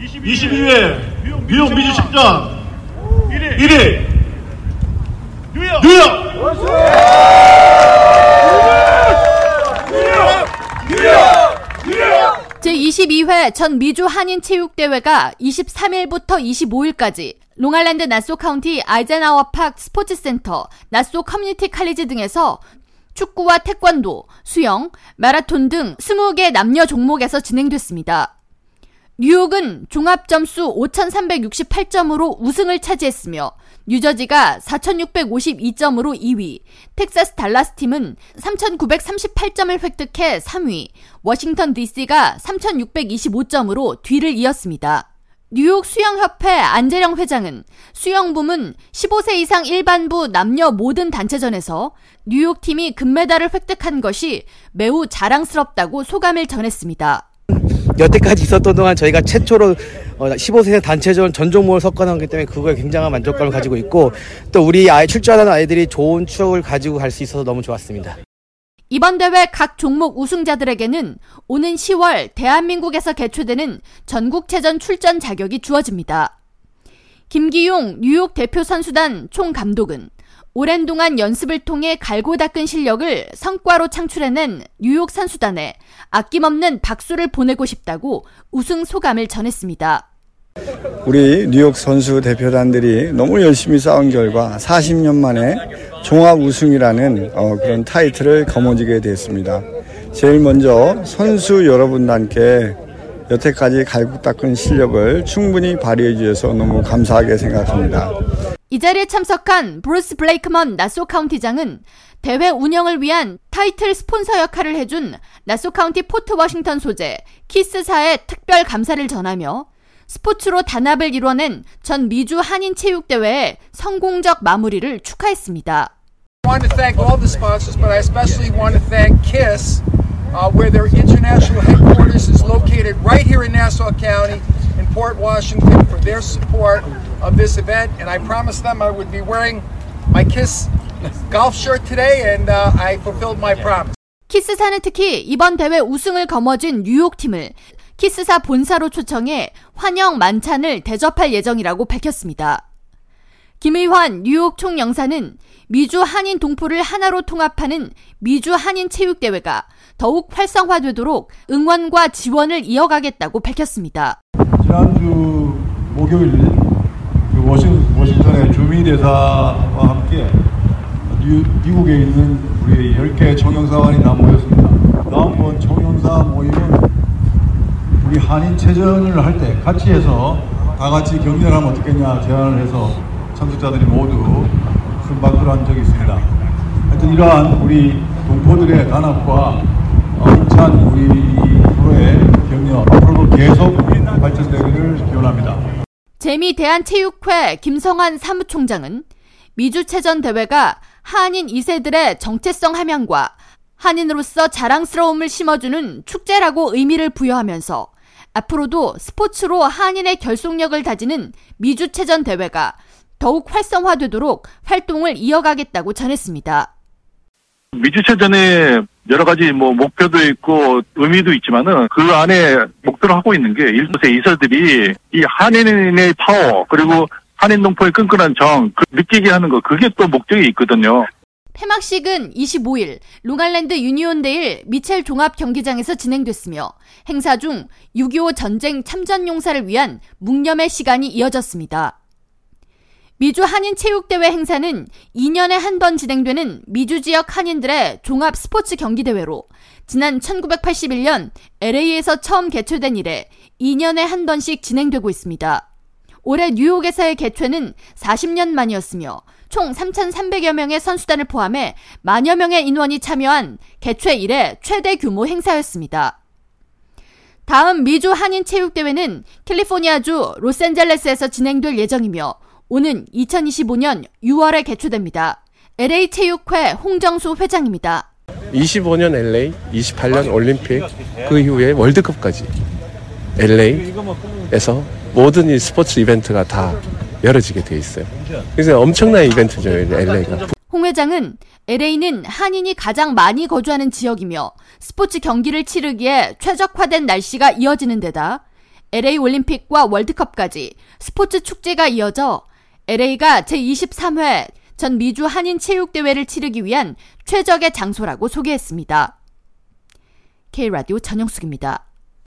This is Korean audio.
22회 뉴욕 미주 체전 1위 뉴욕 뉴욕 제22회 전 미주 한인 체육대회가 23일부터 25일까지 롱아일랜드 나소 카운티 아이젠하워 Park 스포츠센터, 나소 커뮤니티 칼리지 등에서 축구와 태권도, 수영, 마라톤 등 20개 남녀 종목에서 진행됐습니다. 뉴욕은 종합 점수 5,368점으로 우승을 차지했으며 뉴저지가 4,652점으로 2위, 텍사스 달라스 팀은 3,938점을 획득해 3위, 워싱턴 DC가 3,625점으로 뒤를 이었습니다. 뉴욕 수영협회 안재령 회장은 수영 부문 15세 이상 일반부 남녀 모든 단체전에서 뉴욕 팀이 금메달을 획득한 것이 매우 자랑스럽다고 소감을 전했습니다. 여태까지 있었던 동안 저희가 최초로 15세 단체전 전 종목을 섞어놨기 때문에 그거에 굉장한 만족감을 가지고 있고 또 우리 아이 출전하는 아이들이 좋은 추억을 가지고 갈 수 있어서 너무 좋았습니다. 이번 대회 각 종목 우승자들에게는 오는 10월 대한민국에서 개최되는 전국체전 출전 자격이 주어집니다. 김기용 뉴욕 대표 선수단 총감독은 오랜 동안 연습을 통해 갈고 닦은 실력을 성과로 창출해낸 뉴욕 선수단에 아낌없는 박수를 보내고 싶다고 우승 소감을 전했습니다. 우리 뉴욕 선수 대표단들이 너무 열심히 싸운 결과 40년 만에 종합 우승이라는 어, 그런 타이틀을 거머쥐게 됐습니다. 제일 먼저 선수 여러분들께 여태까지 갈고 닦은 실력을 충분히 발휘해 주셔서 너무 감사하게 생각합니다. 이 자리에 참석한 브루스 블레이크먼 나소 카운티장은 대회 운영을 위한 타이틀 스폰서 역할을 해준 나소 카운티 포트 워싱턴 소재 키스사에 특별 감사를 전하며 스포츠로 단합을 이뤄낸 전 미주 한인 체육대회의 성공적 마무리를 축하했습니다. I want to thank all the sponsors, but I especially want to thank KISS, uh, where their international headquarters is located right here in Nassau County in Port Washington for their support of this event. And I promised them I would be wearing my KISS golf shirt today, and uh, I fulfilled my promise. 키스사는 특히 이번 대회 우승을 거머쥔 뉴욕팀을 키스사 본사로 초청해 환영 만찬을 대접할 예정이라고 밝혔습니다. 김의환 뉴욕 총영사는 미주 한인 동포를 하나로 통합하는 미주 한인 체육대회가 더욱 활성화되도록 응원과 지원을 이어가겠다고 밝혔습니다. 지난주 목요일 그 워싱, 워싱턴의 주미 대사와 함께 뉴, 미국에 있는 우리 10개 총영사관이 다 모였습니다. 다음번 총영사 모임은 우리 한인 체전을 할 때 같이 해서 다 같이 격려를 하면 어떻겠냐 제안을 해서 참석자들이 모두 순박을 한 적이 있습니다. 하여튼 이러한 우리 동포들의 단합과 힘찬 우리 프로의 격려 앞으로도 계속 발전되기를 기원합니다. 재미 대한체육회 김성환 사무총장은 미주체전 대회가 한인 2세들의 정체성 함양과 한인으로서 자랑스러움을 심어주는 축제라고 의미를 부여하면서 앞으로도 스포츠로 한인의 결속력을 다지는 미주체전 대회가 더욱 활성화되도록 활동을 이어가겠다고 전했습니다. 미주체전에 여러 가지 뭐 목표도 있고 의미도 있지만은 그 안에 목표로 하고 있는 게 1.5세 2세들이 이 한인의 파워 그리고 한인 동포의 끈끈한 정을 느끼게 하는 거 그게 또 목적이 있거든요. 폐막식은 25일 롱아일랜드 유니온데일 미첼 종합 경기장에서 진행됐으며 행사 중 6.25 전쟁 참전 용사를 위한 묵념의 시간이 이어졌습니다. 미주 한인 체육대회 행사는 2년에 한 번 진행되는 미주 지역 한인들의 종합 스포츠 경기 대회로 지난 1981년 LA에서 처음 개최된 이래 2년에 한 번씩 진행되고 있습니다. 올해 뉴욕에서의 개최는 40년 만이었으며 총 3,300여 명의 선수단을 포함해 만여 명의 인원이 참여한 개최 이래 최대 규모 행사였습니다. 다음 미주 한인 체육대회는 캘리포니아주 로스앤젤레스에서 진행될 예정이며 오는 2025년 6월에 개최됩니다. LA 체육회 홍정수 회장입니다. 25년 LA, 28년 올림픽, 그 이후에 월드컵까지 LA에서 모든 이 스포츠 이벤트가 다 열어지게 돼 있어요. 그래서 엄청난 이벤트죠, LA가. 홍 회장은 LA는 한인이 가장 많이 거주하는 지역이며 스포츠 경기를 치르기에 최적화된 날씨가 이어지는 데다 LA 올림픽과 월드컵까지 스포츠 축제가 이어져 LA가 제23회 전 미주 한인 체육대회를 치르기 위한 최적의 장소라고 소개했습니다. K라디오 전영숙입니다.